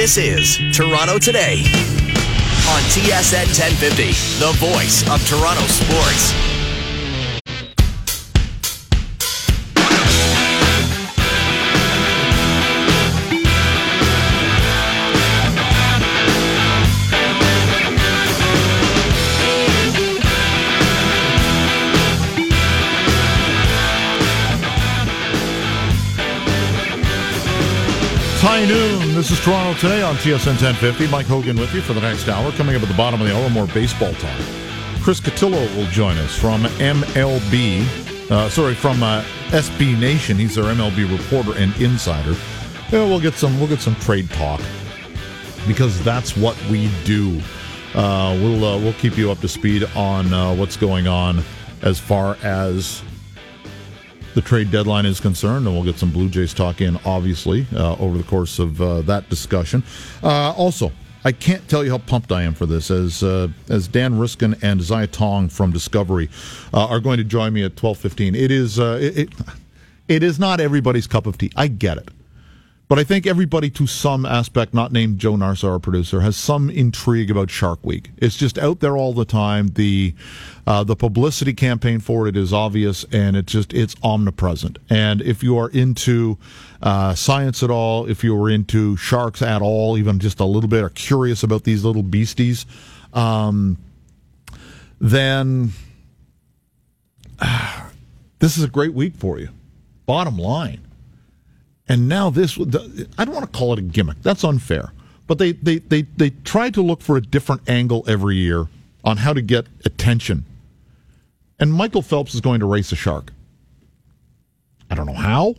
This is Toronto Today on TSN 1050, the voice of Toronto sports. This is Toronto today on TSN 1050. Mike Hogan with you for the next hour. Coming up at the bottom of the hour, more baseball talk. Chris Cotillo will join us from MLB. Uh, sorry, from uh, SB Nation. He's our MLB reporter and insider. Yeah, we'll get some. We'll get some trade talk because that's what we do. Uh, we'll uh, we'll keep you up to speed on uh, what's going on as far as the trade deadline is concerned, and we'll get some Blue Jays talk in, obviously, uh, over the course of uh, that discussion. Uh, also, I can't tell you how pumped I am for this, as uh, as Dan Riskin and Ziya Tong from Discovery uh, are going to join me at twelve fifteen. It is uh, it, it it is not everybody's cup of tea. I get it. But I think everybody, to some aspect, not named Joe Narsa, our producer, has some intrigue about Shark Week. It's just out there all the time. The uh, the publicity campaign for it is obvious, and it's just it's omnipresent. And if you are into uh, science at all, if you are into sharks at all, even just a little bit, are curious about these little beasties, um, then uh, this is a great week for you. Bottom line. And now this, I don't want to call it a gimmick. That's unfair. But they, they, they, they try to look for a different angle every year on how to get attention. And Michael Phelps is going to race a shark. I don't know how.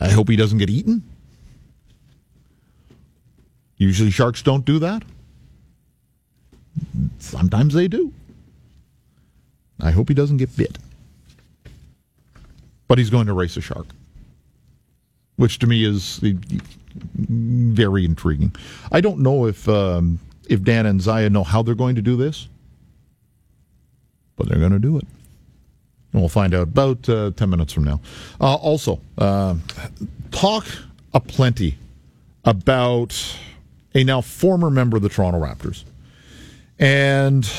I hope he doesn't get eaten. Usually sharks don't do that. Sometimes they do. I hope he doesn't get bit. But he's going to race a shark which to me is very intriguing. I don't know if um, if Dan and Ziya know how they're going to do this, but they're going to do it. And we'll find out about uh, 10 minutes from now. Uh, also, uh, talk aplenty about a now former member of the Toronto Raptors. And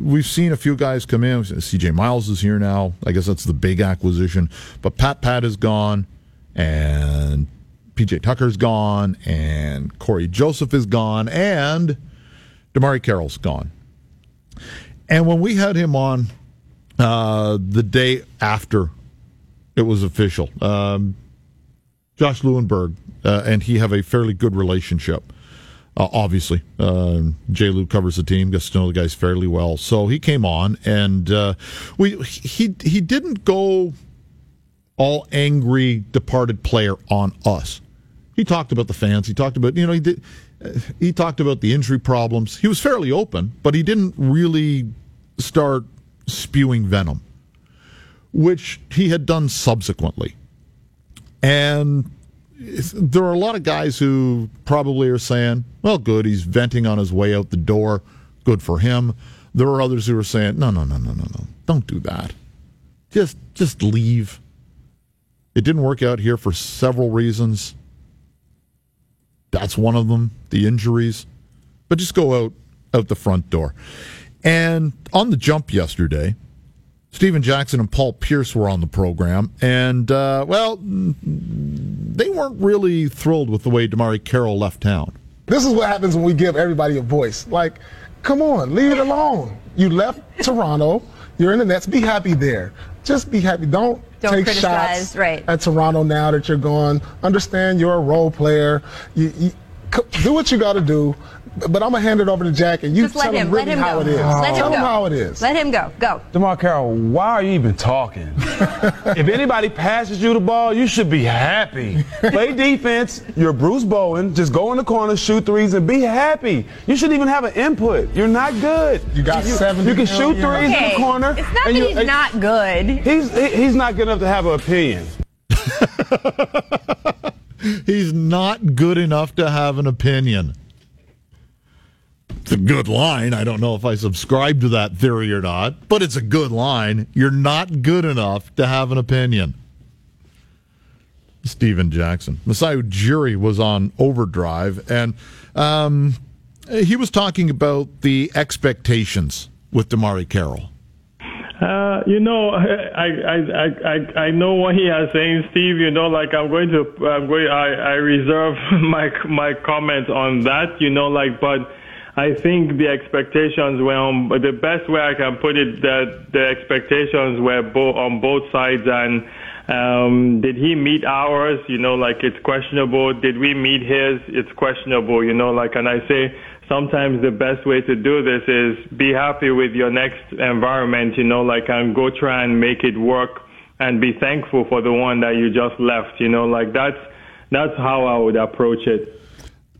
we've seen a few guys come in. CJ Miles is here now. I guess that's the big acquisition. But Pat Pat is gone and PJ Tucker's gone, and Cory Joseph is gone, and DeMarre Carroll's gone. And when we had him on uh, the day after it was official, um, Josh Lewenberg uh, and he have a fairly good relationship. Uh, obviously, uh, Jay Lou covers the team, gets to know the guys fairly well. So he came on, and uh, we he he didn't go all angry departed player on us. He talked about the fans. He talked about you know he did. Uh, he talked about the injury problems. He was fairly open, but he didn't really start spewing venom, which he had done subsequently. And there are a lot of guys who probably are saying, "Well, good, he's venting on his way out the door. Good for him." There are others who are saying, "No, no, no, no, no, no. Don't do that. Just just leave." It didn't work out here for several reasons. That's one of them, the injuries. But just go out out the front door. And on the jump yesterday, Stephen Jackson and Paul Pierce were on the program, and uh, well, they weren't really thrilled with the way DeMarre Carroll left town. This is what happens when we give everybody a voice. Like, come on, leave it alone. You left Toronto. You're in the Nets. Be happy there. Just be happy. Don't, Don't take criticize, shots right. at Toronto now that you're gone. Understand you're a role player. You, you do what you got to do. But I'm gonna hand it over to Jack, and you Just tell let him. really Let him how go. it is. Let him tell go. him how it is. Let him go. Go. DeMarre Carroll, why are you even talking? if anybody passes you the ball, you should be happy. Play defense. You're Bruce Bowen. Just go in the corner, shoot threes, and be happy. You shouldn't even have an input. You're not good. You got you, 70 You can shoot million. threes in Okay. the corner. It's not that and you- he's not good. He's he- he's not good enough to have an opinion. He's not good enough to have an opinion. It's a good line. I don't know if I subscribe to that theory or not, but it's a good line. You're not good enough to have an opinion. Stephen Jackson. Masai Ujiri was on overdrive, and um, he was talking about the expectations with DeMarre Carroll. Uh, you know, I, I I I I know what he is saying, Steve. You know, like I'm going to I'm going I I reserve my my comment on that. You know, like but I think the expectations were on the best way I can put it that the expectations were both on both sides and. Um, did he meet ours? You know, like it's questionable. Did we meet his? It's questionable. You know, like, and I say sometimes the best way to do this is be happy with your next environment, you know, like and go try and make it work and be thankful for the one that you just left, you know, like that's that's how I would approach it.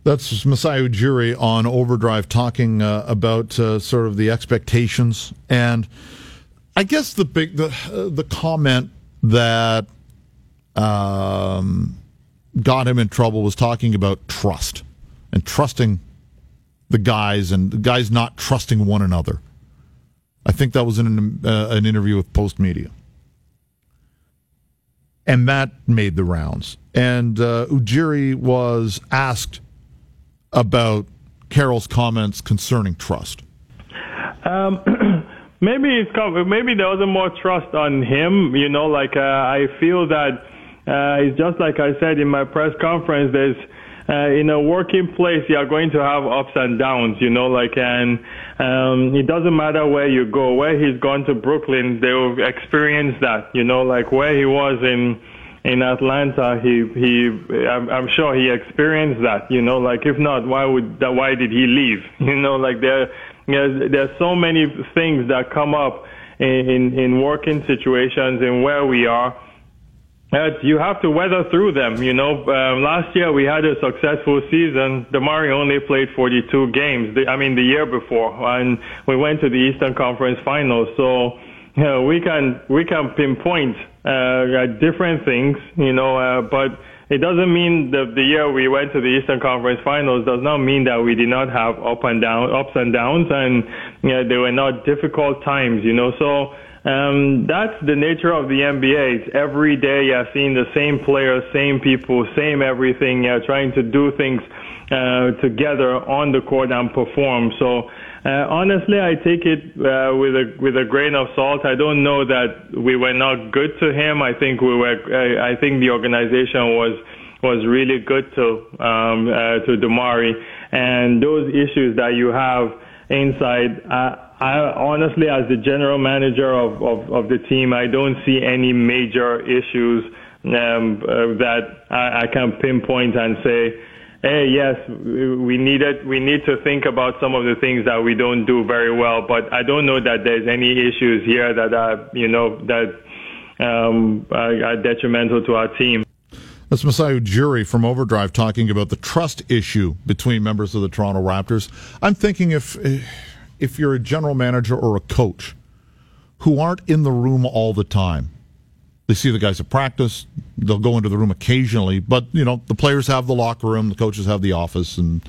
That's Masai Ujiri on Overdrive talking uh, about uh, sort of the expectations and I guess the big the uh, the comment that um, got him in trouble was talking about trust and trusting the guys and the guys not trusting one another. I think that was in an, uh, an interview with Postmedia. And that made the rounds. And uh, Ujiri was asked about Carroll's comments concerning trust. Um, maybe it's maybe there wasn't more trust on him. You know, like uh, I feel that uh, it's just like I said in my press conference. There's uh, in a working place, you are going to have ups and downs, you know, like, and um, it doesn't matter where you go. Where he's gone to Brooklyn, they will experience that, you know, like where he was in in Atlanta, he he, I'm, I'm sure he experienced that, you know, like if not, why would that? Why did he leave? You know, like there, you know, there's so many things that come up in in, in working situations and where we are That you have to weather through them. You know, um, last year we had a successful season. DeMarre only played 42 games. The, I mean, the year before, and we went to the Eastern Conference Finals. So, you know, we can we can pinpoint uh, different things. You know, uh, but it doesn't mean that the year we went to the Eastern Conference Finals does not mean that we did not have up and down ups and downs, and you know, they were not difficult times. You know, so. Um, that's the nature of the NBA. It's every day you're seeing the same players, same people, same everything. You're trying to do things uh, together on the court and perform. So uh, honestly, I take it uh, with a with a grain of salt. I don't know that we were not good to him. I think we were. I think the organization was was really good to um, uh, to DeMarre, and those issues that you have inside. I honestly, as the general manager of, of, of the team, I don't see any major issues um, uh, that I, I can pinpoint and say, hey, yes, we needed, we need to think about some of the things that we don't do very well. But I don't know that there's any issues here that are, you know, that um, are, are detrimental to our team. That's Masai Ujiri from Overdrive talking about the trust issue between members of the Toronto Raptors. I'm thinking if if you're a general manager or a coach who aren't in the room all the time. They see the guys at practice. They'll go into the room occasionally, but you know the players have the locker room, the coaches have the office, and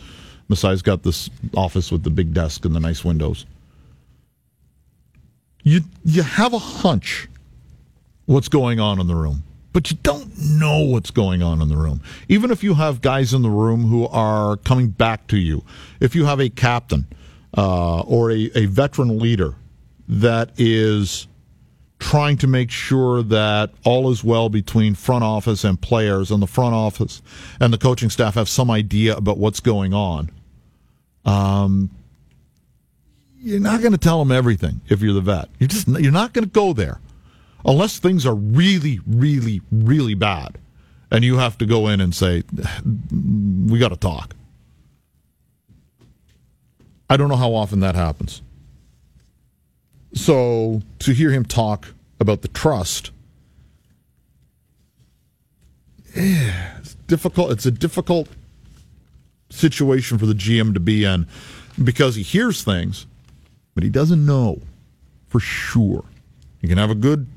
Masai's got this office with the big desk and the nice windows. You you have a hunch what's going on in the room, but you don't know what's going on in the room. Even if you have guys in the room who are coming back to you, if you have a captain uh, or a, a veteran leader that is trying to make sure that all is well between front office and players, and the front office and the coaching staff have some idea about what's going on. Um, you're not going to tell them everything if you're the vet. You're just you're not going to go there unless things are really, really, really bad, and you have to go in and say, "We got to talk." I don't know how often that happens. So to hear him talk about the trust, it's difficult. It's a difficult situation for the GM to be in because he hears things, but he doesn't know for sure. He can have a good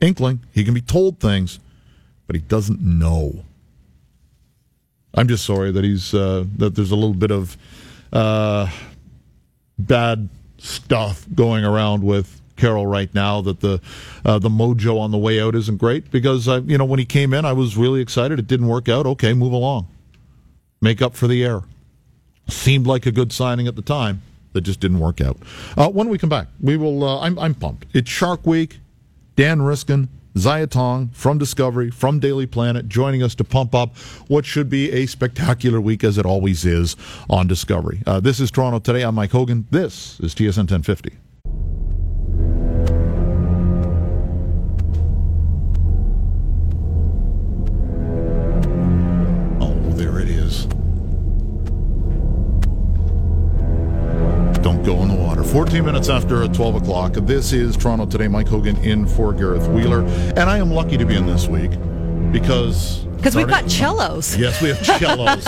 inkling. He can be told things, but he doesn't know. I'm just sorry that he's uh, that there's a little bit of uh, bad stuff going around with Carroll right now that the uh, the mojo on the way out isn't great because I, you know when he came in I was really excited. It didn't work out. Okay, move along, make up for the error. Seemed like a good signing at the time. That just didn't work out. Uh, when we come back, we will. Uh, I'm I'm pumped. It's Shark Week. Dan Riskin, Ziya Tong from Discovery, from Daily Planet, joining us to pump up what should be a spectacular week, as it always is on Discovery. Uh, this is Toronto Today. I'm Mike Hogan. This is TSN 1050. Oh, there it is. Don't go in the water. 14 minutes after 12 o'clock. This is Toronto Today. Mike Hogan in for Gareth Wheeler. And I am lucky to be in this week because. Because we've got cellos. Yes, we have cellos.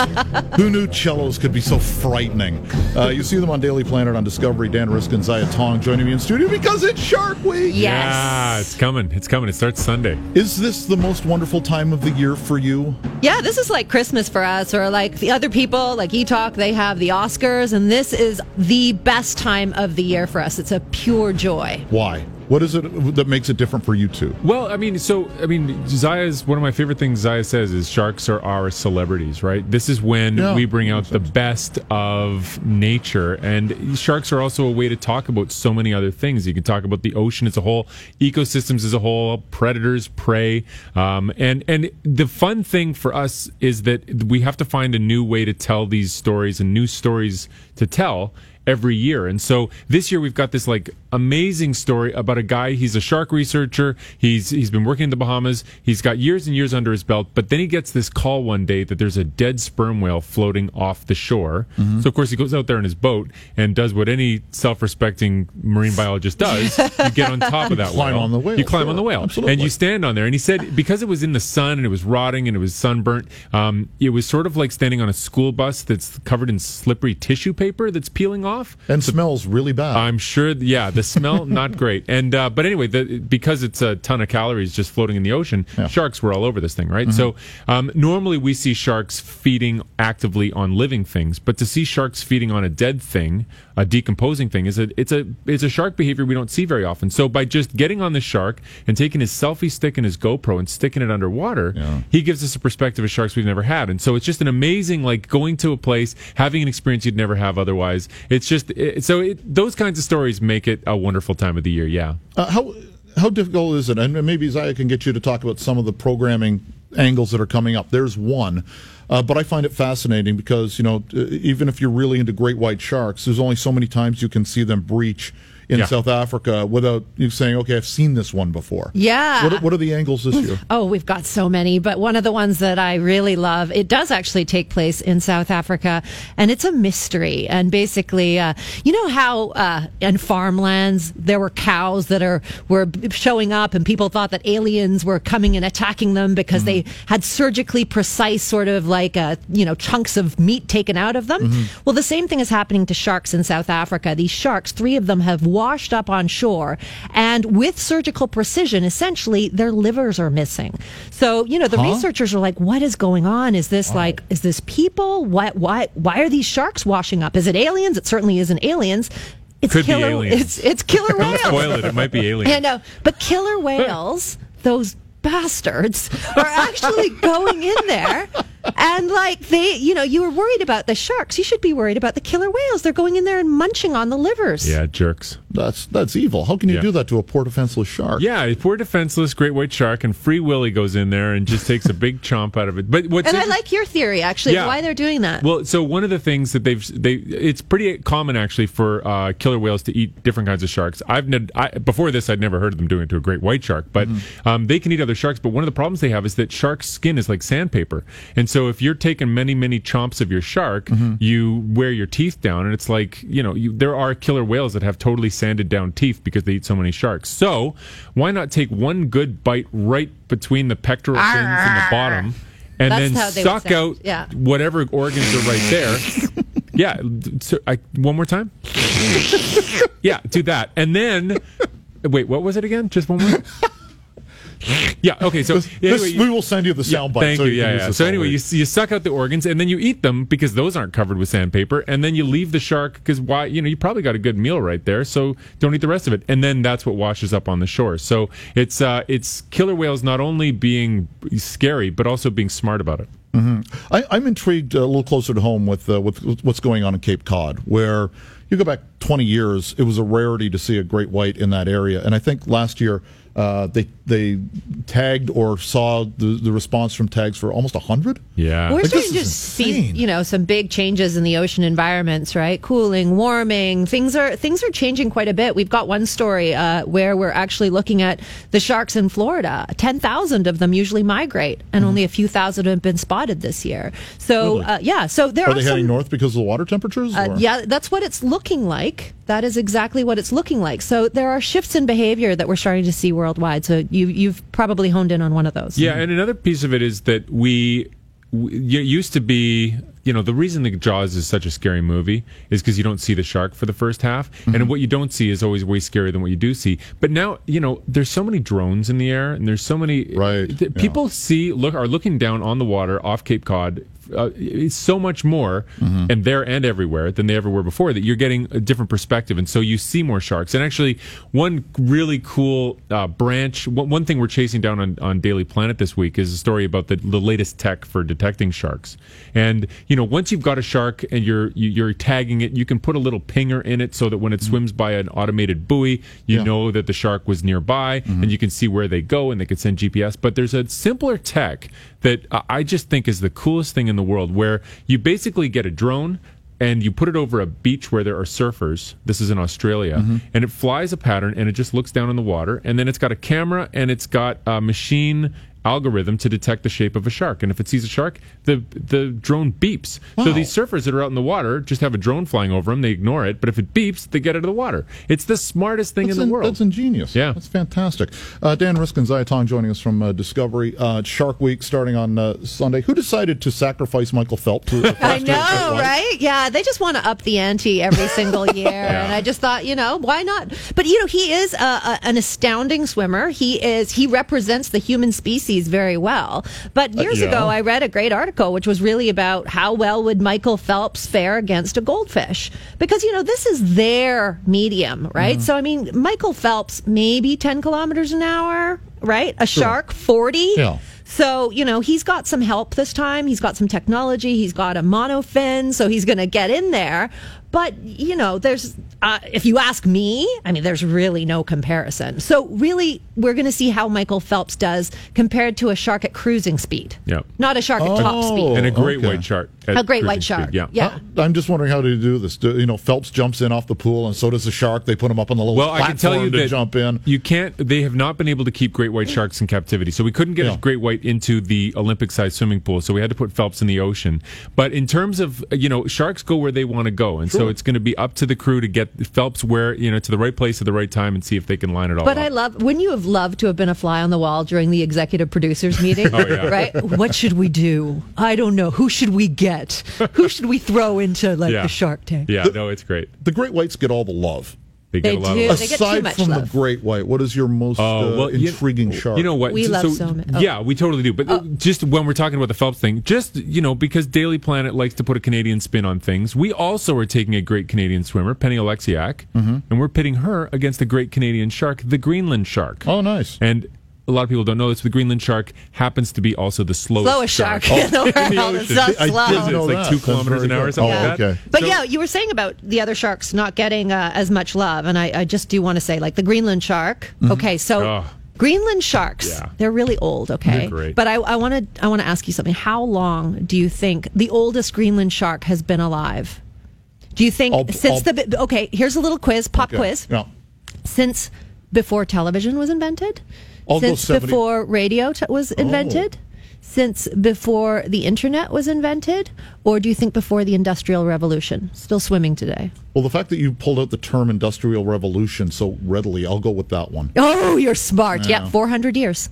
Who knew cellos could be so frightening? Uh, you see them on Daily Planet, on Discovery. Dan Riskin, Ziya Tong joining me in studio because it's Shark Week. Yes. Yeah, it's coming. It's coming. It starts Sunday. Is this the most wonderful time of the year for you? Yeah, this is like Christmas for us, or like the other people, like E Talk, they have the Oscars, and this is the best time of the year for us. It's a pure joy. Why? What is it that makes it different for you two? Well, I mean, so I mean, Ziya's one of my favorite things. Ziya says is sharks are our celebrities, right? This is when Yeah, we bring out the sense. best of nature, and sharks are also a way to talk about so many other things. You can talk about the ocean as a whole, ecosystems as a whole, predators, prey, um, and and the fun thing for us is that we have to find a new way to tell these stories and new stories to tell every year. And so this year we've got this like amazing story about a guy. He's a shark researcher. He's he's been working in the Bahamas. He's got years and years under his belt. But then he gets this call one day that there's a dead sperm whale floating off the shore. Mm-hmm. So of course he goes out there in his boat and does what any self-respecting marine biologist does. you get on top of that climb whale. on the whale, You climb sure. on the whale. Absolutely. And you stand on there. And he said because it was in the sun and it was rotting and it was sunburnt, um, it was sort of like standing on a school bus that's covered in slippery tissue paper that's peeling off. And smells really bad. I'm sure. Yeah, the smell not great. And uh, but anyway, the, because it's a ton of calories just floating in the ocean, Yeah. sharks were all over this thing, right? So um, normally we see sharks feeding actively on living things, but to see sharks feeding on a dead thing, a decomposing thing, is a it's a it's a shark behavior we don't see very often. So by just getting on the shark and taking his selfie stick and his GoPro and sticking it underwater, Yeah. he gives us a perspective of sharks we've never had. And so it's just an amazing like going to a place, having an experience you'd never have otherwise. It's just it, so it, those kinds of stories make it a wonderful time of the year. Yeah. Uh, how how difficult is it? And maybe Ziya can get you to talk about some of the programming angles that are coming up. There's one, uh, but I find it fascinating because you know uh, even if you're really into great white sharks, there's only so many times you can see them breach in Yeah. South Africa without you saying, "Okay, I've seen this one before." Yeah. What, are- what are the angles this year? Oh, we've got so many, but one of the ones that I really love, it does actually take place in South Africa, and it's a mystery. And basically, uh, you know how uh, in farmlands there were cows that are were showing up, and people thought that aliens were coming and attacking them because they had surgically precise sort of like uh, you know chunks of meat taken out of them. Well, the same thing is happening to sharks in South Africa. These sharks, three of them, have washed up on shore, and with surgical precision, essentially their livers are missing. So you know the researchers are like, "What is going on? Is this like is this people? Why why why are these sharks washing up? Is it aliens? It certainly isn't aliens." It's Could be killer. aliens. It's it's killer Don't whales. spoil it. It might be alien. I know, but killer whales, those bastards, are actually going in there. And like they, you know, you were worried about the sharks. You should be worried about the killer whales. They're going in there and munching on the livers. Yeah, jerks. That's that's evil. How can you Yeah. do that to a poor defenseless shark? Yeah, a poor defenseless great white shark, and Free Willy goes in there and just takes a big chomp out of it. But what's And I like your theory actually Yeah. why they're doing that. Well, so one of the things that they've they it's pretty common actually for uh, killer whales to eat different kinds of sharks. I've ne- I, before this I'd never heard of them doing it to a great white shark, but um, they can eat other sharks. But one of the problems they have is that shark's skin is like sandpaper, and so if you're taking many many chomps of your shark, mm-hmm. you wear your teeth down, and it's like you know you, there are killer whales that have totally sanded down teeth because they eat so many sharks. So why not take one good bite right between the pectoral fins and the bottom? And That's then suck out yeah. whatever organs are right there. yeah, so I, one more time. yeah, do that, and then wait. What was it again? Just one more. Yeah. Okay. So This- anyway, this- we will send you the sound bite. Thank so you. Yeah. yeah. So anyway, you, you suck out the organs and then you eat them because those aren't covered with sandpaper, and then you leave the shark because why? You know, you probably got a good meal right there, so don't eat the rest of it, and then that's what washes up on the shore. So it's uh, it's killer whales not only being scary but also being smart about it. I, I'm intrigued uh, a little closer to home with, uh, with with what's going on in Cape Cod, where you go back 20 years, it was a rarity to see a great white in that area, and I think last year uh, they they tagged or saw the, the response from tags for almost 100. Yeah. We're Like, starting to is see, you know, some big changes in the ocean environments, right? Cooling, warming, things are things are changing quite a bit. We've got one story uh, where we're actually looking at the sharks in Florida. Ten thousand of them usually migrate, and only a few thousand have been spotted this year. So, Mm-hmm. Really? uh, yeah, so there Are are, they some. heading north because of the water temperatures? Uh, yeah, that's what it's looking like. That is exactly what it's looking like. So there are shifts in behavior that we're starting to see worldwide. So you you've probably honed in on one of those. Yeah, and another piece of it is that we, we it used to be, you know, the reason that Jaws is such a scary movie is because you don't see the shark for the first half, mm-hmm. and what you don't see is always way scarier than what you do see. But now, you know, there's so many drones in the air, and there's so many Right, th- yeah. people see look are looking down on the water off Cape Cod. Uh, it's so much more, and there and everywhere than they ever were before. That you're getting a different perspective, and so you see more sharks. And actually, one really cool uh, branch, one, one thing we're chasing down on, on Daily Planet this week is a story about the, the latest tech for detecting sharks. And you know, once you've got a shark and you're you, you're tagging it, you can put a little pinger in it so that when it swims by an automated buoy, you Yeah. know that the shark was nearby, and you can see where they go, and they can send GPS. But there's a simpler tech that I just think is the coolest thing in the world, where you basically get a drone and you put it over a beach where there are surfers. This is in Australia, mm-hmm. and it flies a pattern and it just looks down in the water, and then it's got a camera and it's got a machine algorithm to detect the shape of a shark. And if it sees a shark, the the drone beeps. So these surfers that are out in the water just have a drone flying over them. They ignore it, but if it beeps, they get out of the water. It's the smartest thing That's in the in- world. That's ingenious. Yeah. That's fantastic. Uh, Dan Risk and Ziya joining us from uh, Discovery. Uh, Shark Week starting on uh, Sunday. Who decided to sacrifice Michael Phelps? to- for I know, right? Yeah, they just want to up the ante every single year, and I just thought, you know, why not? But you know, he is a, a, an astounding swimmer. He is he represents the human species very well. But uh, years yeah. ago, I read a great article which was really about how well would Michael Phelps fare against a goldfish because you know this is their medium, right? Mm-hmm. So I mean, Michael Phelps maybe ten kilometers an hour, right? A shark forty. Yeah. So, you know, he's got some help this time. He's got some technology. He's got a monofin, so he's going to get in there. But, you know, there's, uh, if you ask me, I mean, there's really no comparison. So, really, we're going to see how Michael Phelps does compared to a shark at cruising speed. Yeah. Not a shark at top Oh. speed. and a great Okay. white shark. at A great cruising white speed, shark. Yeah. Yeah. Uh, I'm just wondering how to do this. Do, you know, Phelps jumps in off the pool, and so does the shark. They put him up on the little Well, I platform can tell you to that jump in. you can't. They have not been able to keep great white sharks in captivity, so we couldn't get Yeah. a great white into the Olympic-sized swimming pool. So we had to put Phelps in the ocean. But in terms of you know, sharks go where they want to go, and so it's going to be up to the crew to get Phelps where you know to the right place at the right time and see if they can line it all But up. I love, wouldn't you have loved to have been a fly on the wall during the executive producers meeting? Oh, yeah. Right? What should we do? I don't know. Who should we get? Who should we throw into like Yeah. the shark tank? yeah, no, it's great. The great whites get all the love. They get They a lot do. of. They get too Aside much from love. the great white, what is your most Oh, uh, well, you- intriguing shark? You know what? We love so many- oh. Yeah, we totally do. But uh, just when we're talking about the Phelps thing, just you know, because Daily Planet likes to put a Canadian spin on things, we also are taking a great Canadian swimmer, Penny Oleksiak, Mm-hmm. and we're pitting her against the great Canadian shark, the Greenland shark. Oh, nice. And a lot of people don't know this. The Greenland shark happens to be also the slowest, slowest shark, Oh, in the world. It's so I didn't slow. It's know like that. two That's kilometers an hour or something Oh, like that. okay. But So- yeah, you were saying about the other sharks not getting uh, as much love, and I, I just do want to say, like the Greenland shark. Okay, so Oh. Greenland sharks, Yeah. they're really old. Okay, great. but I, I want to I want to ask you something. How long do you think the oldest Greenland shark has been alive? Do you think I'll- since I'll- the okay? Here's a little quiz, pop Okay. quiz. Yeah. Since before television was invented, I'll since 70 before radio t- was oh. invented, since before the internet was invented, or do you think before the industrial revolution? Still swimming today. Well, the fact that you pulled out the term industrial revolution so readily, I'll go with that one. Oh, you're smart. Yeah, 400 years.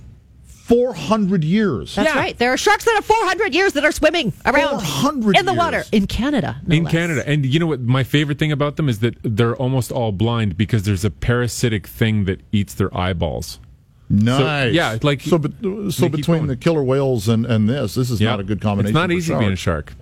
400 years. That's Yeah. right. There are sharks that are 400 years that are swimming around in the water in Canada. no in less. Canada. And you know what? My favorite thing about them is that they're almost all blind because there's a parasitic thing that eats their eyeballs. Nice. yeah, like- so. But, so between going. the killer whales and, and this, this is Yeah. not a good combination. It's not for easy being a shark.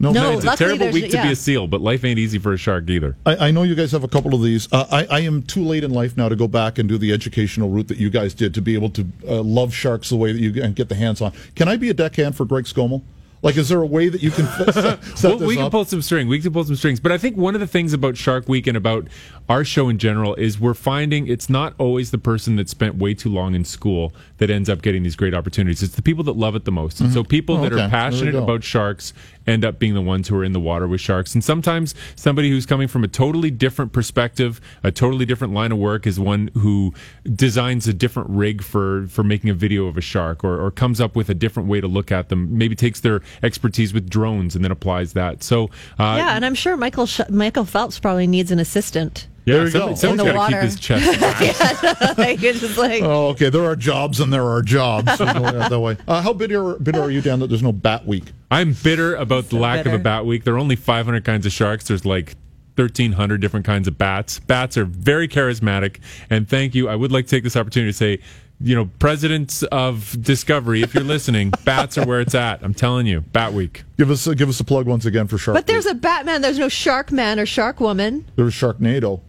No, No, It's a luckily terrible week to be a seal, but life ain't easy for a shark either. I, I know you guys have a couple of these. Uh, I, I am too late in life now to go back and do the educational route that you guys did to be able to uh, love sharks the way that you and get the hands on. Can I be a deckhand for Greg Skomal? Like, is there a way that you can set, set Well, we can up? pull some string. We can pull some strings. But I think one of the things about Shark Week and about our show in general is we're finding it's not always the person that spent way too long in school that ends up getting these great opportunities. It's the people that love it the most. And mm-hmm. so people Oh, that okay. Are passionate about sharks end up being the ones who are in the water with sharks. And sometimes somebody who's coming from a totally different perspective, a totally different line of work, is one who designs a different rig for for making a video of a shark, or, or comes up with a different way to look at them. Maybe takes their expertise with drones and then applies that. So uh, yeah, and I'm sure Michael Sh- Michael Phelps probably needs an assistant. Yeah, There you somebody, go. someone's In the got to keep water. his chest. like, it's just like, Oh, okay. There are jobs and there are jobs. So that way. Uh, how bitter, bitter are you, Dan, that there's no Bat Week? I'm bitter about the lack of a bat week. There are only 500 kinds of sharks. There's like 1,300 different kinds of bats. Bats are very charismatic. And thank you. I would like to take this opportunity to say, you know, presidents of Discovery, if you're listening, bats are where it's at. I'm telling you, Bat Week. Give us a, give us a plug once again for Shark but there's Week. a Batman. There's no Shark Man or Shark Woman. There's Sharknado.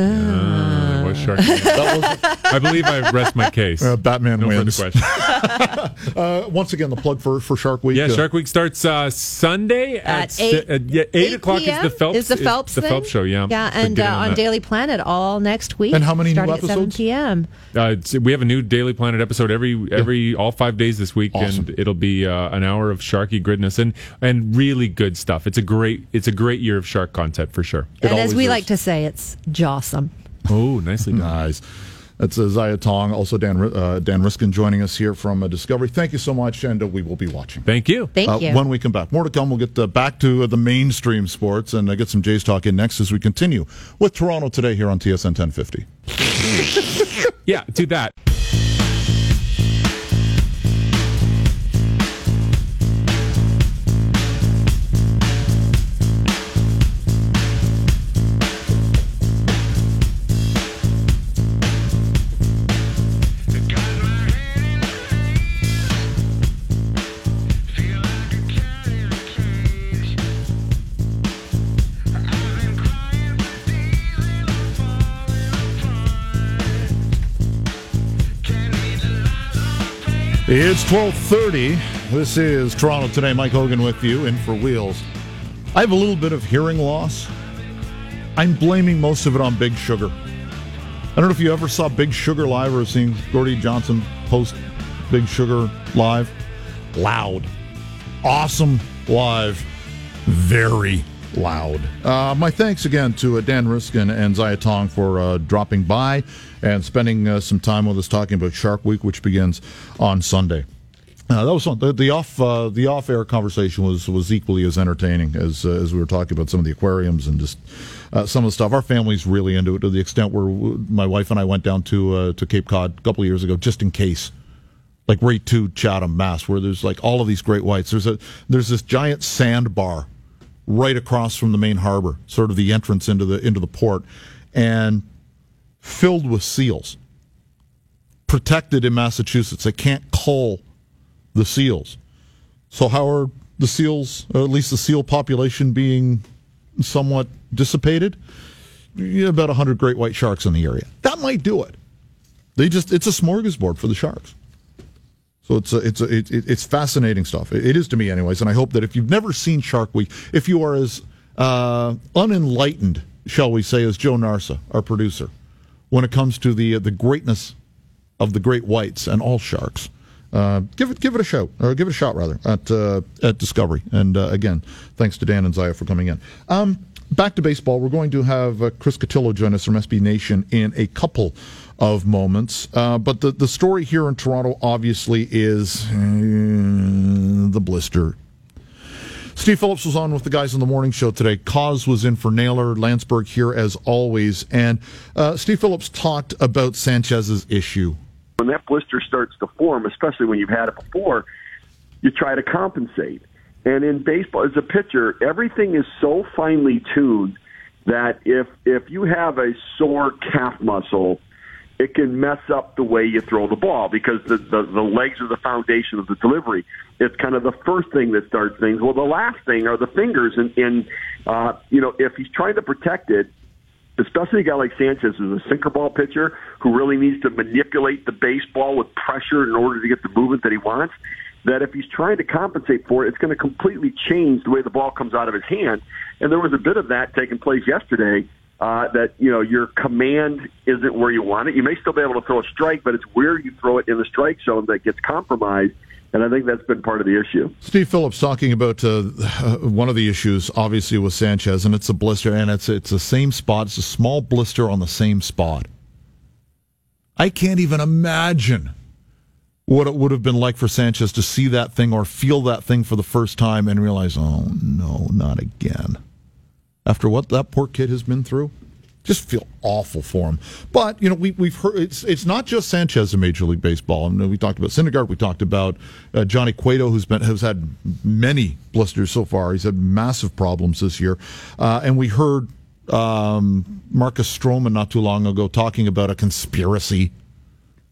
Uh, what shark? I believe I rest my case. Uh, Batman no wins. Uh, once again, the plug for, for Shark Week. Yeah, uh, Shark Week starts uh, Sunday at, At si- eight- uh, yeah, eight, o'clock is the Phelps is the Phelps the? Phelps show. Yeah, yeah, and get uh, in on. Daily Planet all next week. And how many new starting at 7 p.m. Uh, we have a new Daily Planet episode every every all five days this week, Awesome. and it'll be uh, an hour of sharky goodness and and really good stuff. It's a great it's a great year of shark content for sure. It and as we is. like to say, it's jawsome. Oh, nicely done. Nice. That's uh, Ziya Tong, also Dan uh, Dan Riskin joining us here from uh, Discovery. Thank you so much, and uh, we will be watching. Thank you. Thank Uh, you. When we come back, more to come. We'll get uh, back to uh, the mainstream sports and uh, get some Jays talk in next as we continue with Toronto today here on TSN 1050. Yeah, do that. It's 1230. This is Toronto Today. Mike Hogan with you, in for Wheels. I have a little bit of hearing loss. I'm blaming most of it on Big Sugar. I don't know if you ever saw Big Sugar live or seen Gordie Johnson post Big Sugar live. Loud. Awesome live. Very loud. Uh, my thanks again to uh, Dan Riskin and Ziya Tong for uh, dropping by and spending uh, some time with us talking about Shark Week, which begins on Sunday. Uh, that was. The, the off uh, the off air conversation was was equally as entertaining as as we were talking about some of the aquariums and just some of the stuff. Our family's really into it to the extent where my wife and I went down to to Cape Cod a couple of years ago just in case like right to Chatham, Mass, where there's like all of these great whites. There's a there's this giant sandbar right across from the main harbor, sort of the entrance into the into the port, and filled with seals. Protected in Massachusetts, they can't cull the seals. So how are the seals, or at least the seal population, being somewhat dissipated? About hundred great white sharks in the area. That might do it. They just it's a smorgasbord for the sharks. So it's a, it's a, it, it- it's fascinating stuff. It, it is to me, anyways. And I hope that if you've never seen Shark Week, if you are as uh, unenlightened, shall we say, as Joe Narsa, our producer, when it comes to the the greatness of the great whites and all sharks, uh, give it give it a shot, or give it a shot rather at uh, at Discovery. And uh, again, thanks to Dan and Ziya for coming in. Um, back to baseball. We're going to have uh, Chris Cotillo join us from SB Nation in a couple of moments. Uh, but the the story here in Toronto obviously is uh, the blister. Steve Phillips was on with the guys on the morning show today. Cauz was in for Naylor, Landsberg here as always, and uh, Steve Phillips talked about Sanchez's issue. when that blister starts to form, especially when you've had it before, you try to compensate. And in baseball, as a pitcher, everything is so finely tuned that if if you have a sore calf muscle it can mess up the way you throw the ball because the, the, the legs are the foundation of the delivery. It's kind of the first thing that starts things. Well, the last thing are the fingers. And, and uh, you know, if he's trying to protect it, especially a guy like Sanchez who's a sinker ball pitcher who really needs to manipulate the baseball with pressure in order to get the movement that he wants, that if he's trying to compensate for it, it's going to completely change the way the ball comes out of his hand. And there was a bit of that taking place yesterday uh, that you know your command isn't where you want it. You may still be able to throw a strike, but it's where you throw it in the strike zone that gets compromised. And I think that's been part of the issue. Steve Phillips talking about uh, one of the issues, obviously, with Sanchez, and it's a blister, and it's it's the same spot. It's a small blister on the same spot. I can't even imagine what it would have been like for Sanchez to see that thing or feel that thing for the first time and realize, oh no, not again after what that poor kid has been through. Just feel awful for him. But you know, we, we've heard it's it's not just Sanchez in Major League Baseball. I mean, we talked about Syndergaard. We talked about uh, Johnny Cueto, who's been has had many blisters so far. He's had massive problems this year, uh, and we heard um, Marcus Stroman not too long ago talking about a conspiracy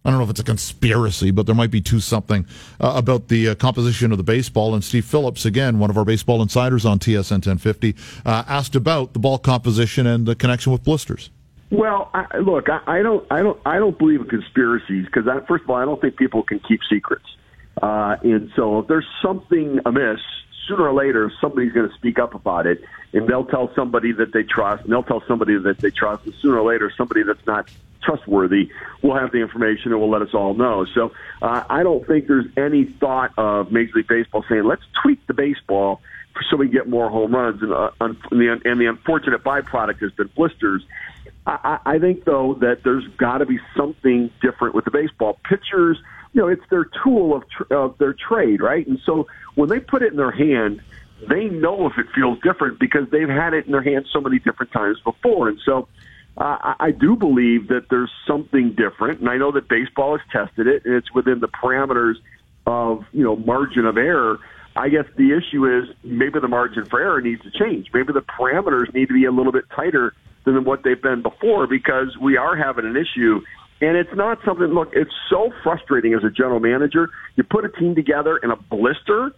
I don't know if it's a conspiracy, but there might be two something uh, about the uh, composition of the baseball. And Steve Phillips, again, one of our baseball insiders on TSN 1050, uh, asked about the ball composition and the connection with blisters. Well, I, look, I, I don't, I don't, I don't believe in conspiracies because, first of all, I don't think people can keep secrets. Uh, and so, if there's something amiss, sooner or later somebody's going to speak up about it, and they'll tell somebody that they trust, and they'll tell somebody that they trust, and sooner or later somebody that's not trustworthy will have the information and will let us all know. So uh, I don't think there's any thought of Major League Baseball saying let's tweak the baseball so we get more home runs, and, uh, and, the, and the unfortunate byproduct has been blisters. I, I think though that there's got to be something different with the baseball pitchers. You know, it's their tool of, tr- of their trade, right? And so when they put it in their hand, they know if it feels different because they've had it in their hands so many different times before. And so uh, I do believe that there's something different, and I know that baseball has tested it, and it's within the parameters of you know margin of error. I guess the issue is maybe the margin for error needs to change. Maybe the parameters need to be a little bit tighter than what they've been before because we are having an issue. And it's not something, look, it's so frustrating as a general manager. You put a team together and a blister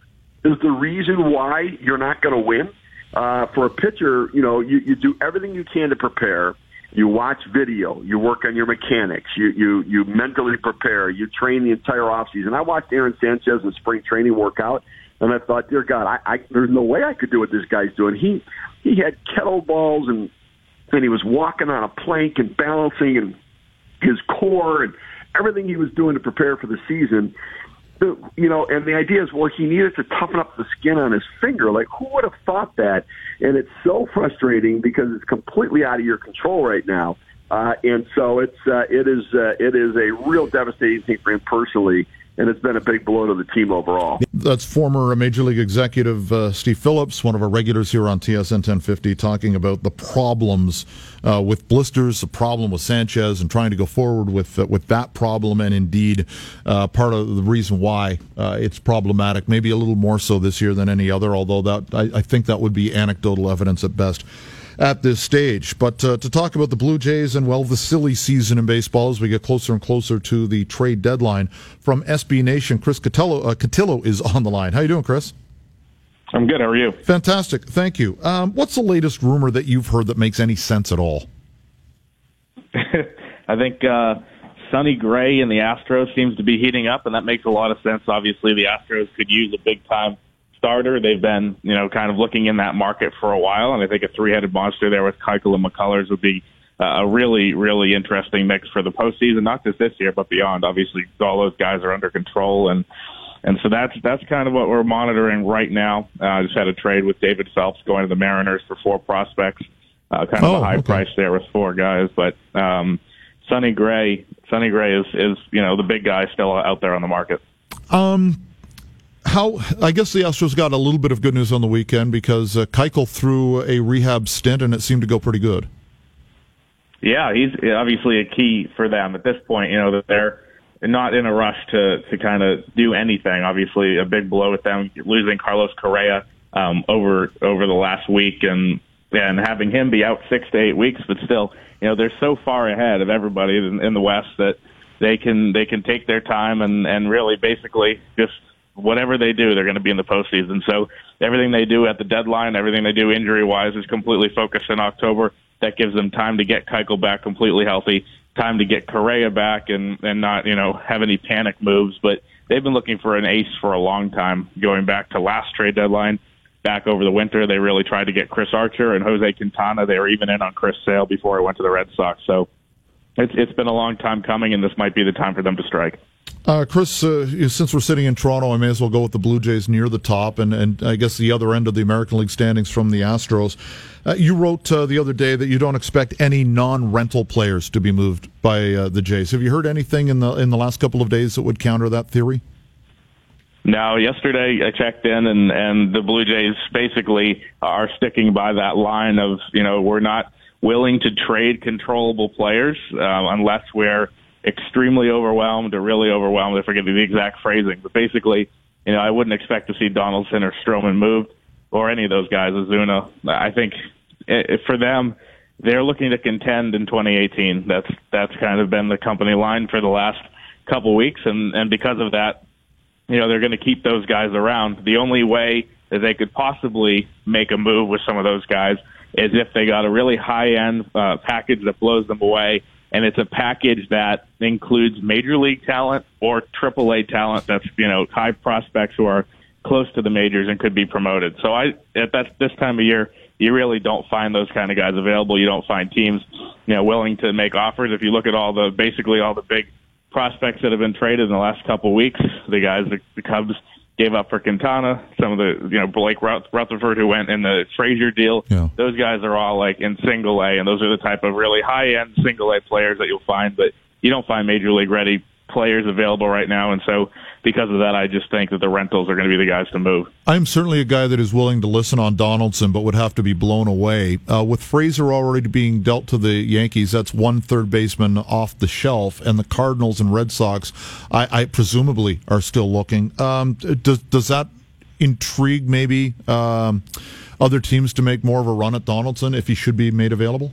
is the reason why you're not going to win. Uh, for a pitcher, you know, you, you do everything you can to prepare you watch video, you work on your mechanics, you you you mentally prepare, you train the entire offseason. I watched Aaron Sanchez in spring training workout, and I thought, dear God, I, I there's no way I could do what this guy's doing. He he had kettlebells and and he was walking on a plank and balancing and his core and everything he was doing to prepare for the season you know, and the idea is, well, he needed to toughen up the skin on his finger. Like, who would have thought that? And it's so frustrating because it's completely out of your control right now. Uh, and so it's uh, it is uh, it is a real devastating thing for him personally and it's been a big blow to the team overall. That's former Major League executive uh, Steve Phillips, one of our regulars here on TSN 1050, talking about the problems uh, with blisters, the problem with Sanchez, and trying to go forward with uh, with that problem, and indeed uh, part of the reason why uh, it's problematic, maybe a little more so this year than any other. Although that I, I think that would be anecdotal evidence at best at this stage. But uh, to talk about the Blue Jays and, well, the silly season in baseball as we get closer and closer to the trade deadline from SB Nation, Chris Cotillo, uh, Cotillo is on the line. How you doing, Chris? I'm good. How are you? Fantastic. Thank you. Um, what's the latest rumor that you've heard that makes any sense at all? I think uh, Sonny Gray and the Astros seems to be heating up, and that makes a lot of sense. Obviously, the Astros could use a big time – starter. They've been, you know, kind of looking in that market for a while, and I think a three-headed monster there with Keuchel and McCullers would be uh, a really, really interesting mix for the postseason, not just this year, but beyond. Obviously, all those guys are under control, and and so that's that's kind of what we're monitoring right now. Uh, I just had a trade with David Phelps going to the Mariners for four prospects, uh, kind of oh, a high okay. price there with four guys, but. um Sonny Gray, Sonny Gray is is you know the big guy still out there on the market. Um, how I guess the Astros got a little bit of good news on the weekend because uh, Keuchel threw a rehab stint and it seemed to go pretty good. Yeah, he's obviously a key for them at this point. You know they're not in a rush to to kind of do anything. Obviously, a big blow with them losing Carlos Correa um, over over the last week, and and having him be out six to eight weeks, but still, you know, they're so far ahead of everybody in, in the West that they can they can take their time and and really basically just whatever they do, they're going to be in the postseason. So everything they do at the deadline, everything they do injury wise, is completely focused in October. That gives them time to get Keuchel back completely healthy, time to get Correa back, and and not you know have any panic moves. But they've been looking for an ace for a long time, going back to last trade deadline. Back over the winter, they really tried to get Chris Archer and Jose Quintana. They were even in on Chris Sale before he went to the Red Sox. So it's it's been a long time coming, and this might be the time for them to strike. Uh, Chris, uh, since we're sitting in Toronto, I may as well go with the Blue Jays near the top, and, and I guess the other end of the American League standings from the Astros. Uh, you wrote uh, the other day that you don't expect any non-rental players to be moved by uh, the Jays. Have you heard anything in the in the last couple of days that would counter that theory? No, yesterday I checked in, and and the Blue Jays basically are sticking by that line of you know we're not willing to trade controllable players um, unless we're extremely overwhelmed or really overwhelmed. I forget the exact phrasing, but basically, you know, I wouldn't expect to see Donaldson or Stroman moved or any of those guys. Osuna, I think it, for them, they're looking to contend in 2018. That's that's kind of been the company line for the last couple weeks, and and because of that, you know, they're going to keep those guys around. The only way that they could possibly make a move with some of those guys is if they got a really high end uh, package that blows them away and it's a package that includes major league talent or triple A talent that's you know high prospects who are close to the majors and could be promoted. So I at that this time of year, you really don't find those kind of guys available. You don't find teams you know willing to make offers. If you look at all the basically all the big prospects that have been traded in the last couple of weeks, the guys the Cubs gave up for Quintana. Some of the, you know, Blake Rutherford who went in the Frazier deal. Yeah. Those guys are all like in single A, and those are the type of really high end single A players that you'll find, but you don't find major league ready players available right now. And so because of that, I just think that the rentals are going to be the guys to move. I'm certainly a guy that is willing to listen on Donaldson, but would have to be blown away. Uh, with Frazier already being dealt to the Yankees, that's one third baseman off the shelf, and the Cardinals and Red Sox, I, I presumably are still looking. Um, does does that intrigue maybe um, other teams to make more of a run at Donaldson if he should be made available?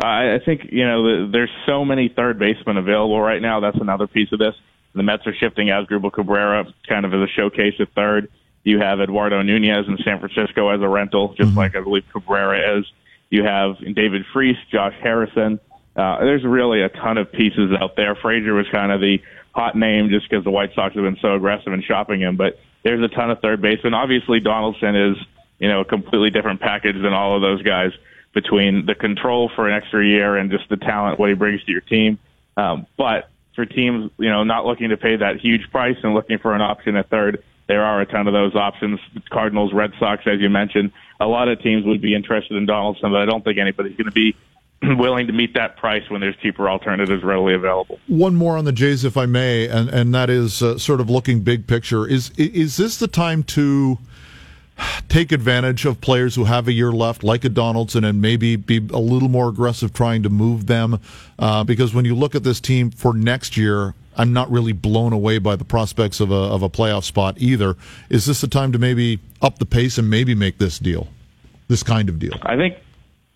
I think you know there's so many third basemen available right now. That's another piece of this. The Mets are shifting Asdrubal Cabrera kind of as a showcase at third. You have Eduardo Nunez in San Francisco as a rental, just mm-hmm. like I believe Cabrera is. You have David Freese, Josh Harrison. Uh, there's really a ton of pieces out there. Frazier was kind of the hot name just because the White Sox have been so aggressive in shopping him, but there's a ton of third basemen. Obviously, Donaldson is, you know, a completely different package than all of those guys between the control for an extra year and just the talent, what he brings to your team. Um, but for teams, you know, not looking to pay that huge price and looking for an option at third, there are a ton of those options. Cardinals, Red Sox, as you mentioned, a lot of teams would be interested in Donaldson, but I don't think anybody's going to be willing to meet that price when there's cheaper alternatives readily available. One more on the Jays, if I may, and and that is uh, sort of looking big picture. Is is this the time to take advantage of players who have a year left, like a Donaldson, and maybe be a little more aggressive trying to move them. Uh, because when you look at this team for next year, I'm not really blown away by the prospects of a of a playoff spot either. Is this the time to maybe up the pace and maybe make this deal, this kind of deal? I think.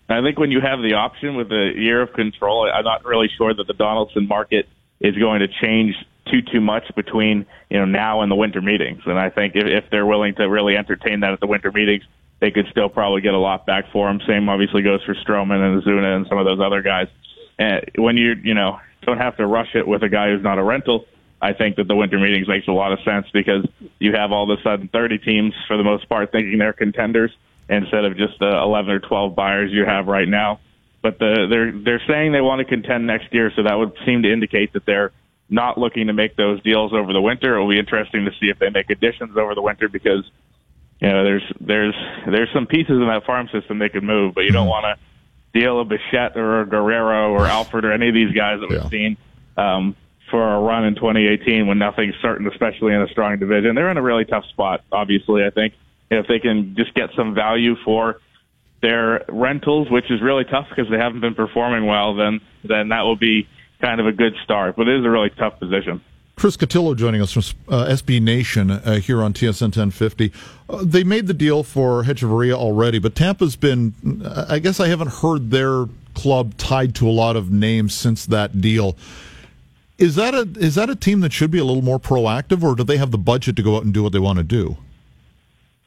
I think when you have the option with a year of control, I'm not really sure that the Donaldson market is going to change too too much between you know now and the winter meetings. And I think if, if they're willing to really entertain that at the winter meetings, they could still probably get a lot back for him. Same obviously goes for Stroman and Osuna and some of those other guys. And when you you know don't have to rush it with a guy who's not a rental, I think that the winter meetings makes a lot of sense because you have all of a sudden 30 teams for the most part thinking they're contenders instead of just the 11 or 12 buyers you have right now. But the, they're they're saying they want to contend next year, so that would seem to indicate that they're not looking to make those deals over the winter. It will be interesting to see if they make additions over the winter because you know there's there's there's some pieces in that farm system they could move, but you don't mm-hmm. want to deal a Bichette or a Guerrero or Alford or any of these guys that we've yeah. seen um, for a run in 2018 when nothing's certain, especially in a strong division. They're in a really tough spot. Obviously, I think if they can just get some value for their rentals, which is really tough because they haven't been performing well, then then that will be kind of a good start. But it is a really tough position. Chris Cotillo joining us from uh, SB Nation uh, here on TSN 1050. Uh, they made the deal for Hechavarria already, but Tampa's been, I guess I haven't heard their club tied to a lot of names since that deal. Is that a is that a team that should be a little more proactive, or do they have the budget to go out and do what they want to do?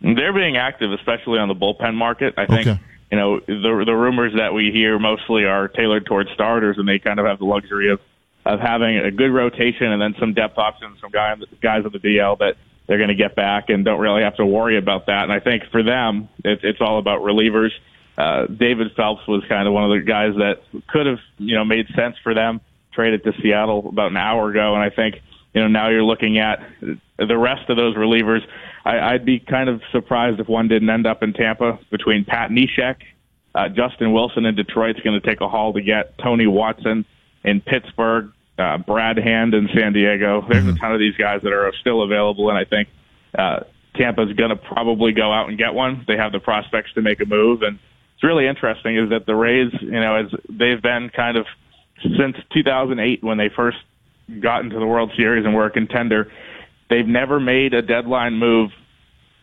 They're being active, especially on the bullpen market. I think Okay. You know the the rumors that we hear mostly are tailored towards starters, and they kind of have the luxury of of having a good rotation and then some depth options from guy, guys on the DL that they're going to get back and don't really have to worry about that. And I think for them, it's it's all about relievers. Uh, David Phelps was kind of one of the guys that could have you know made sense for them. Traded to Seattle about an hour ago, and I think you know now you're looking at the rest of those relievers. I, I'd be kind of surprised if one didn't end up in Tampa between Pat Neshek, uh, Justin Wilson in Detroit's going to take a haul to get Tony Watson in Pittsburgh, uh, Brad Hand in San Diego. There's a ton of these guys that are still available, and I think uh, Tampa's going to probably go out and get one. They have the prospects to make a move, and it's really interesting is that the Rays, you know, as they've been kind of since 2008 when they first got into the World Series and were a contender, they've never made a deadline move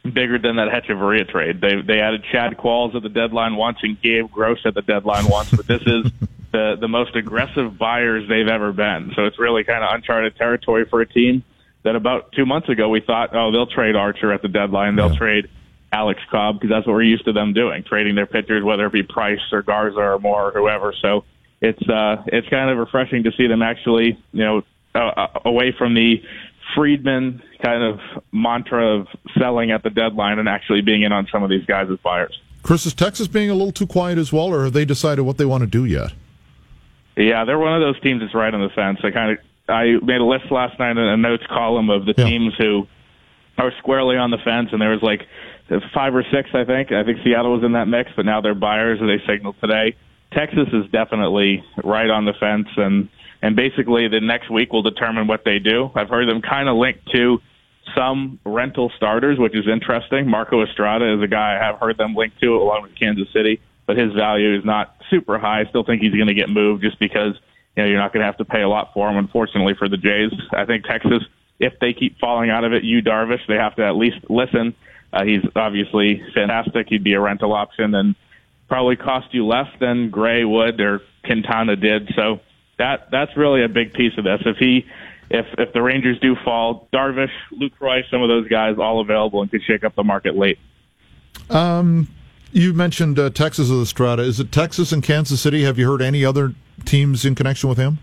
bigger than that Hechavarria trade. They they added Chad Qualls at the deadline once and Gabe Gross at the deadline once, but this is the the most aggressive buyers they've ever been. So it's really kind of uncharted territory for a team that about two months ago we thought, oh, they'll trade Archer at the deadline, they'll trade Alex Cobb because that's what we're used to them doing, trading their pitchers, whether it be Price or Garza or Moore or whoever. So it's uh it's kind of refreshing to see them actually, you know, uh, away from the Friedman kind of mantra of selling at the deadline and actually being in on some of these guys as buyers. Chris, is Texas being a little too quiet as well, or have they decided what they want to do yet? Yeah, they're one of those teams that's right on the fence. I kind of I made a list last night in a notes column of the Yeah. teams who are squarely on the fence, and there was like five or six, I think. I think Seattle was in that mix, but now they're buyers, as they signaled today. Texas is definitely right on the fence, and and basically the next week will determine what they do. I've heard them kind of linked to some rental starters, which is interesting. Marco Estrada is a guy I have heard them linked to along with Kansas City, but his value is not super high. I still think he's going to get moved just because you know you're not going to have to pay a lot for him. Unfortunately for the Jays, I think Texas, if they keep falling out of it, you Darvish, they have to at least listen. Uh, he's obviously fantastic. He'd be a rental option and probably cost you less than Gray would or Quintana did. So that that's really a big piece of this. If he if if the Rangers do fall, Darvish, Lucroy, some of those guys all available and could shake up the market late. Um, you mentioned uh, Texas with Estrada. Is it Texas and Kansas City? Have you heard any other teams in connection with him?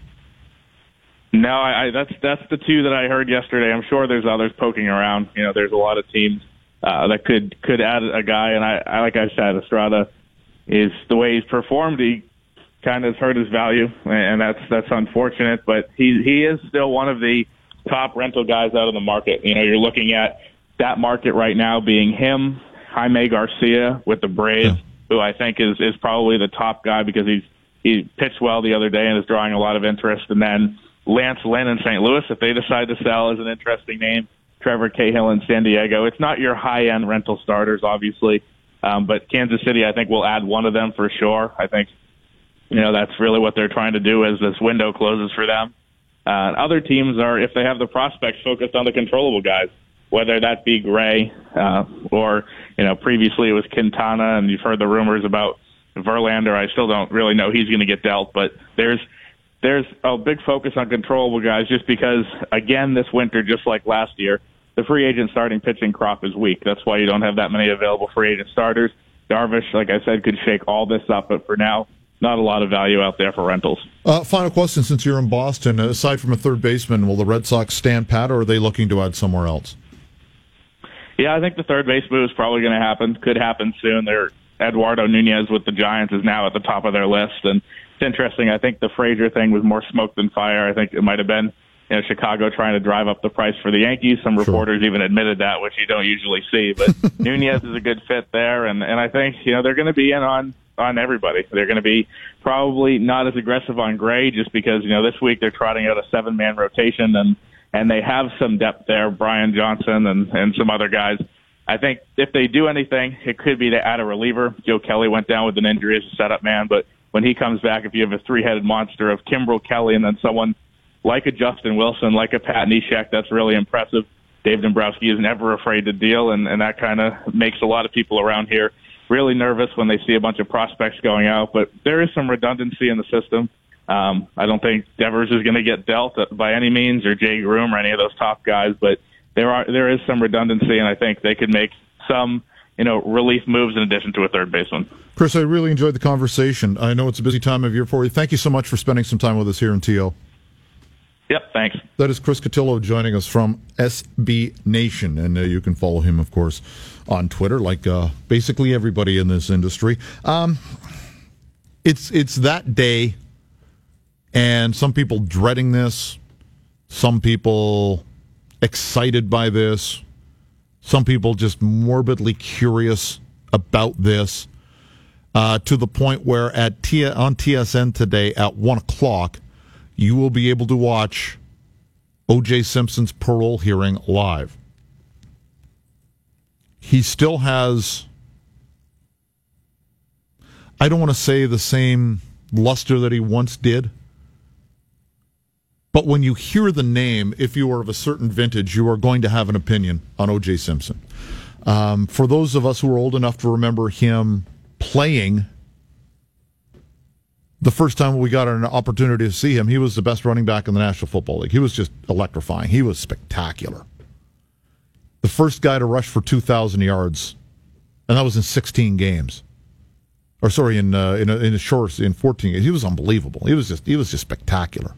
No, I, I that's that's the two that I heard yesterday. I'm sure there's others poking around. You know, there's a lot of teams uh, that could could add a guy, and I, I like I said, Estrada is the way he's performed. He kind of has hurt his value, and that's that's unfortunate. But he he is still one of the top rental guys out of the market. You know, you're looking at that market right now being him, Jaime Garcia with the Braves, who I think is is probably the top guy because he's he pitched well the other day and is drawing a lot of interest. And then Lance Lynn in St. Louis, if they decide to sell, is an interesting name. Trevor Cahill in San Diego. It's not your high end rental starters, obviously, um, but Kansas City, I think, will add one of them for sure. I think you know that's really what they're trying to do as this window closes for them. Uh, other teams are, if they have the prospects, focused on the controllable guys, whether that be Gray uh, or you know previously it was Quintana, and you've heard the rumors about Verlander. I still don't really know he's going to get dealt, but there's there's a big focus on controllable guys just because again this winter, just like last year, the free agent starting pitching crop is weak. That's why you don't have that many available free agent starters. Darvish, like I said, could shake all this up, but for now, not a lot of value out there for rentals. Uh, final question: Since you're in Boston, aside from a third baseman, will the Red Sox stand pat, or are they looking to add somewhere else? Yeah, I think the third base move is probably going to happen. Could happen soon. They're Eduardo Nunez with the Giants is now at the top of their list, and it's interesting. I think the Frazier thing was more smoke than fire. I think it might have been you know Chicago trying to drive up the price for the Yankees. Some reporters even admitted that, which you don't usually see. But Nunez is a good fit there, and and I think you know they're going to be in on on everybody. They're going to be probably not as aggressive on Gray just because you know this week they're trotting out a seven man rotation and and they have some depth there, Brian Johnson and and some other guys. I think if they do anything, it could be to add a reliever. Joe Kelly went down with an injury as a setup man, but when he comes back, if you have a three headed monster of Kimbrel Kelly and then someone like a Justin Wilson, like a Pat Neshek, that's really impressive. Dave Dombrowski is never afraid to deal, and, and that kind of makes a lot of people around here really nervous when they see a bunch of prospects going out. But there is some redundancy in the system. Um, I don't think Devers is going to get dealt by any means, or Jay Groome, or any of those top guys. But there are there is some redundancy, and I think they could make some you know relief moves in addition to a third baseman. Chris, I really enjoyed the conversation. I know it's a busy time of year for you. Thank you so much for spending some time with us here in TO. Yep, thanks. That is Chris Cotillo joining us from SB Nation, and uh, you can follow him, of course, on Twitter, like uh, basically everybody in this industry. Um, it's it's that day, and some people dreading this, some people excited by this, some people just morbidly curious about this, uh, to the point where at T- on TSN today at one o'clock you will be able to watch O.J. Simpson's parole hearing live. He still has, I don't want to say the same luster that he once did, but when you hear the name, if you are of a certain vintage, you are going to have an opinion on O.J. Simpson. Um, for those of us who are old enough to remember him playing the first time we got an opportunity to see him, he was the best running back in the National Football League. He was just electrifying. He was spectacular. The first guy to rush for 2,000 yards, and that was in 16 games. Or sorry, in uh, in a, in a short in 14 games. He was unbelievable. He was just he was just spectacular.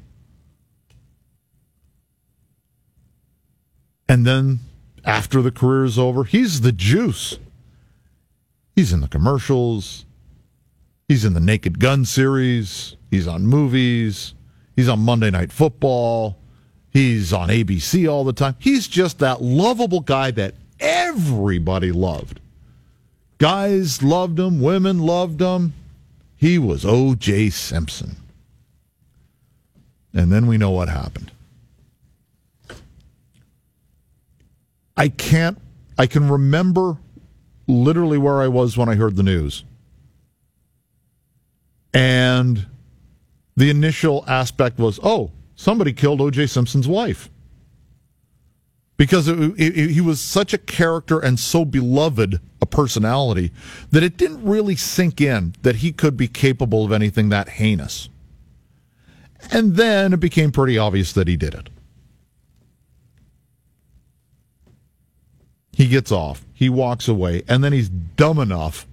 And then after the career is over, he's the juice. He's in the commercials. He's in the Naked Gun series. He's on movies. He's on Monday Night Football. He's on ABC all the time. He's just that lovable guy that everybody loved. Guys loved him, women loved him. He was O.J. Simpson. And then we know what happened. I can't, I can remember literally where I was when I heard the news. And the initial aspect was, oh, somebody killed O.J. Simpson's wife. Because it, it, he was such a character and so beloved a personality that it didn't really sink in that he could be capable of anything that heinous. And then it became pretty obvious that he did it. He gets off, he walks away, and then he's dumb enough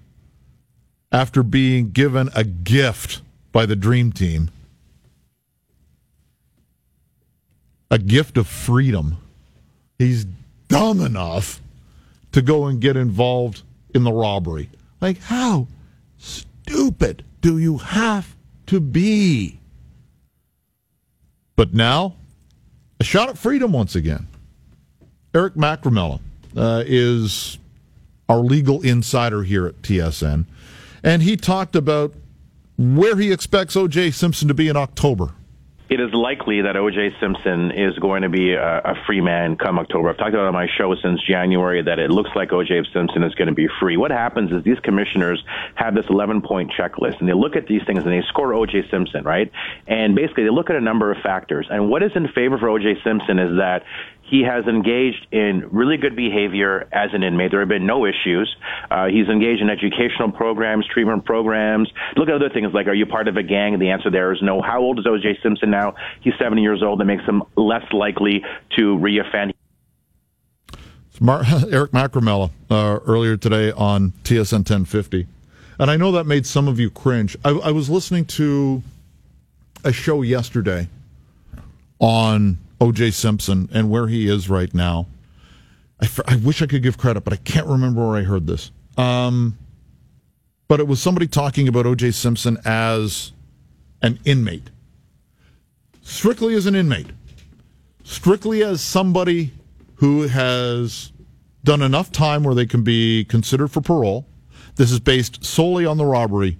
after being given a gift by the Dream Team a gift of freedom. He's dumb enough to go and get involved in the robbery. Like, how stupid do you have to be? But now, a shot at freedom once again. Eric Macramalla uh, is our legal insider here at TSN and he talked about where he expects O.J. Simpson to be in October. It is likely that O.J. Simpson is going to be a, a free man come October. I've talked about on my show since January that it looks like O.J. Simpson is going to be free. What happens is these commissioners have this 11 point checklist and they look at these things and they score O.J. Simpson, right? And basically they look at a number of factors. And what is in favor for O.J. Simpson is that he has engaged in really good behavior as an inmate. There have been no issues. Uh, he's engaged in educational programs, treatment programs. Look at other things like, are you part of a gang? And the answer there is no. How old is O.J. Simpson now? He's 70 years old. That makes him less likely to reoffend. Mar- Eric Macramalla uh, earlier today on TSN 1050. And I know that made some of you cringe. I, I was listening to a show yesterday on O.J. Simpson and where he is right now. I, I wish I could give credit, but I can't remember where I heard this. Um, but it was somebody talking about O.J. Simpson as an inmate, strictly as an inmate, strictly as somebody who has done enough time where they can be considered for parole. This is based solely on the robbery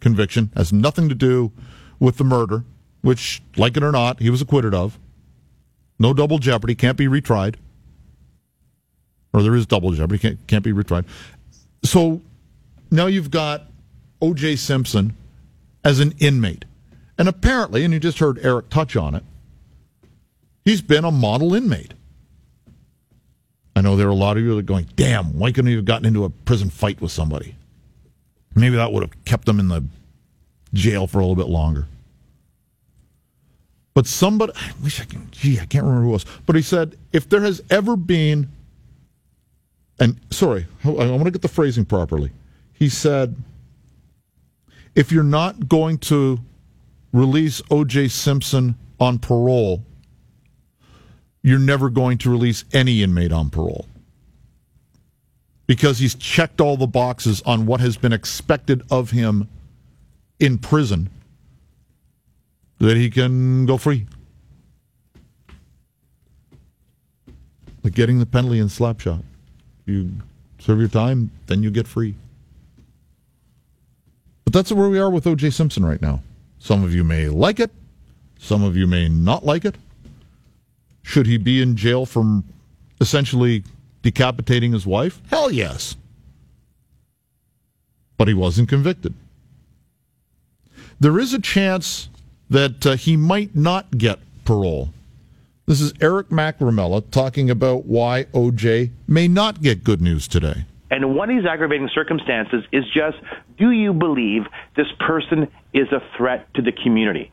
conviction, has nothing to do with the murder, which, like it or not, he was acquitted of. No double jeopardy, can't be retried. Or there is double jeopardy, can't, can't be retried. So now you've got O.J. Simpson as an inmate. And apparently, and you just heard Eric touch on it, He's been a model inmate. I know there are a lot of you that are going, damn, why couldn't he have gotten into a prison fight with somebody? Maybe that would have kept him in the jail for a little bit longer. But somebody, I wish I can, gee, I can't remember who was, but he said, if there has ever been, and sorry, I want to get the phrasing properly. He said, if you're not going to release O.J. Simpson on parole, you're never going to release any inmate on parole because he's checked all the boxes on what has been expected of him in prison that he can go free. Like getting the penalty in slapshot. You serve your time, then you get free. But that's where we are with O.J. Simpson right now. Some of you may like it, some of you may not like it. Should he be in jail from essentially decapitating his wife? Hell yes. But he wasn't convicted. There is a chance that uh, he might not get parole. This is Eric Macramalla talking about why OJ may not get good news today. And one of these aggravating circumstances is just do you believe this person is a threat to the community?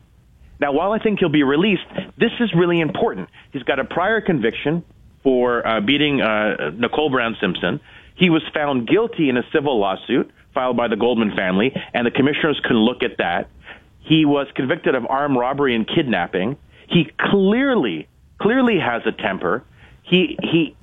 Now, while I think he'll be released, this is really important. He's got a prior conviction for uh, beating uh, Nicole Brown Simpson. He was found guilty in a civil lawsuit filed by the Goldman family, and the commissioners can look at that. He was convicted of armed robbery and kidnapping. He clearly, clearly has a temper. He, he,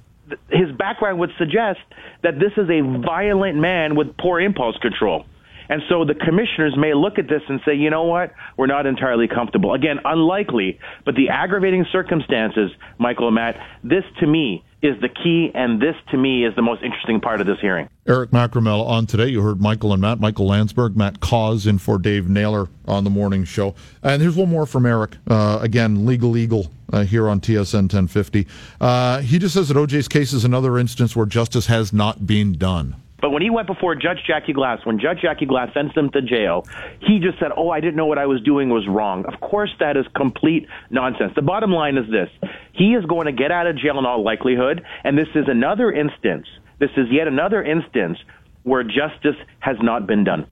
his background would suggest that this is a violent man with poor impulse control. And so the commissioners may look at this and say, you know what, we're not entirely comfortable. Again, unlikely, but the aggravating circumstances, Michael and Matt, this to me is the key, and this to me is the most interesting part of this hearing. Eric Macramel on today. You heard Michael and Matt, Michael Landsberg, Matt Cauz in for Dave Naylor on the morning show. And here's one more from Eric. Uh, again, legal eagle uh, here on TSN 1050. Uh, he just says that OJ's case is another instance where justice has not been done. But when he went before Judge Jackie Glass, when Judge Jackie Glass sent him to jail, he just said, Oh, I didn't know what I was doing was wrong. Of course, that is complete nonsense. The bottom line is this he is going to get out of jail in all likelihood, and this is another instance, this is yet another instance where justice has not been done.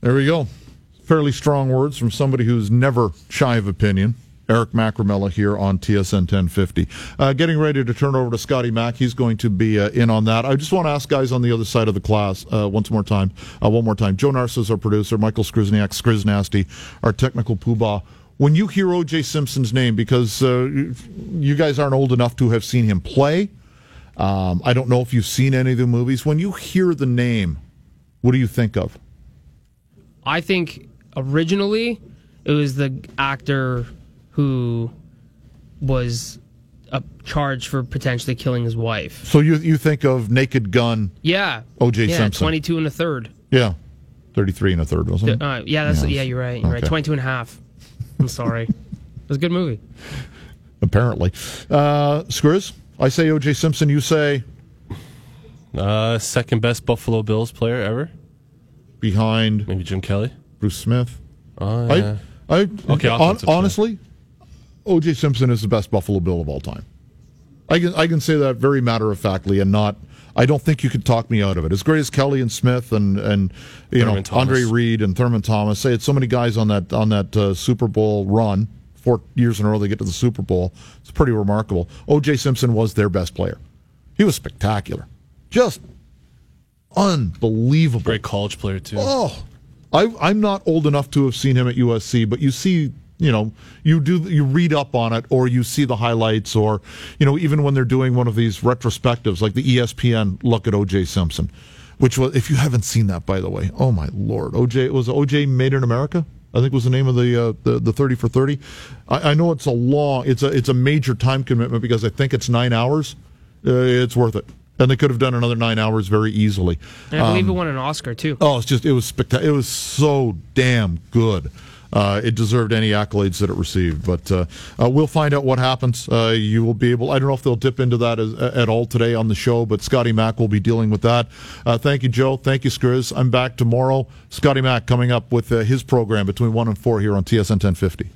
There we go. Fairly strong words from somebody who's never shy of opinion. Eric Macramalla here on TSN 1050. Uh, getting ready to turn over to Scotty Mack. He's going to be uh, in on that. I just want to ask guys on the other side of the class uh, once more time, uh, one more time. Joe Narcis, our producer, Michael Skrizniak, Skriznasty, our technical poobah. When you hear O.J. Simpson's name, because uh, you guys aren't old enough to have seen him play, um, I don't know if you've seen any of the movies. When you hear the name, what do you think of? I think originally it was the actor who was uh, charged for potentially killing his wife. So you you think of Naked Gun? Yeah. O.J. Yeah, Simpson. 22 and a third. Yeah. 33 and a third, wasn't it? Uh, yeah, that's Yeah. yeah, you're right. You're right. Okay. 22 and a half. I'm sorry. it was a good movie. Apparently. Uh, Skriz, I say O.J. Simpson, you say Uh, second best Buffalo Bills player ever. behind Maybe Jim Kelly. Bruce Smith. Oh, yeah. I, I, Okay, hon- offensive, yeah. honestly, O.J. Simpson is the best Buffalo Bill of all time. I can I can say that very matter of factly and not. I don't think you could talk me out of it. As great as Kelly and Smith and and you Thurman know Thomas. Andre Reed and Thurman Thomas. Say it's so many guys on that on that uh, Super Bowl run. Four years in a row they get to the Super Bowl. It's pretty remarkable. O.J. Simpson was their best player. He was spectacular, just unbelievable. Great college player too. Oh, I, I'm not old enough to have seen him at USC, but you see, you know, you do you read up on it, or you see the highlights, or you know, even when they're doing one of these retrospectives, like the ESPN look at O.J. Simpson, which was, if you haven't seen that, by the way, oh my lord, O.J. was O.J. Made in America. I think was the name of the uh, the, the thirty for thirty. I, I know it's a long, it's a it's a major time commitment because I think it's nine hours. Uh, it's worth it, and they could have done another nine hours very easily. And I believe Um, it won an Oscar too. Oh, it's just it was spectacular. It was so damn good. Uh, it deserved any accolades that it received, but uh, uh, we'll find out what happens. Uh, you will be able. I don't know if they'll dip into that as, at all today on the show, but Scotty Mack will be dealing with that. Uh, thank you, Joe. Thank you, Skriz. I'm back tomorrow. Scotty Mack coming up with uh, his program between one and four here on TSN 1050.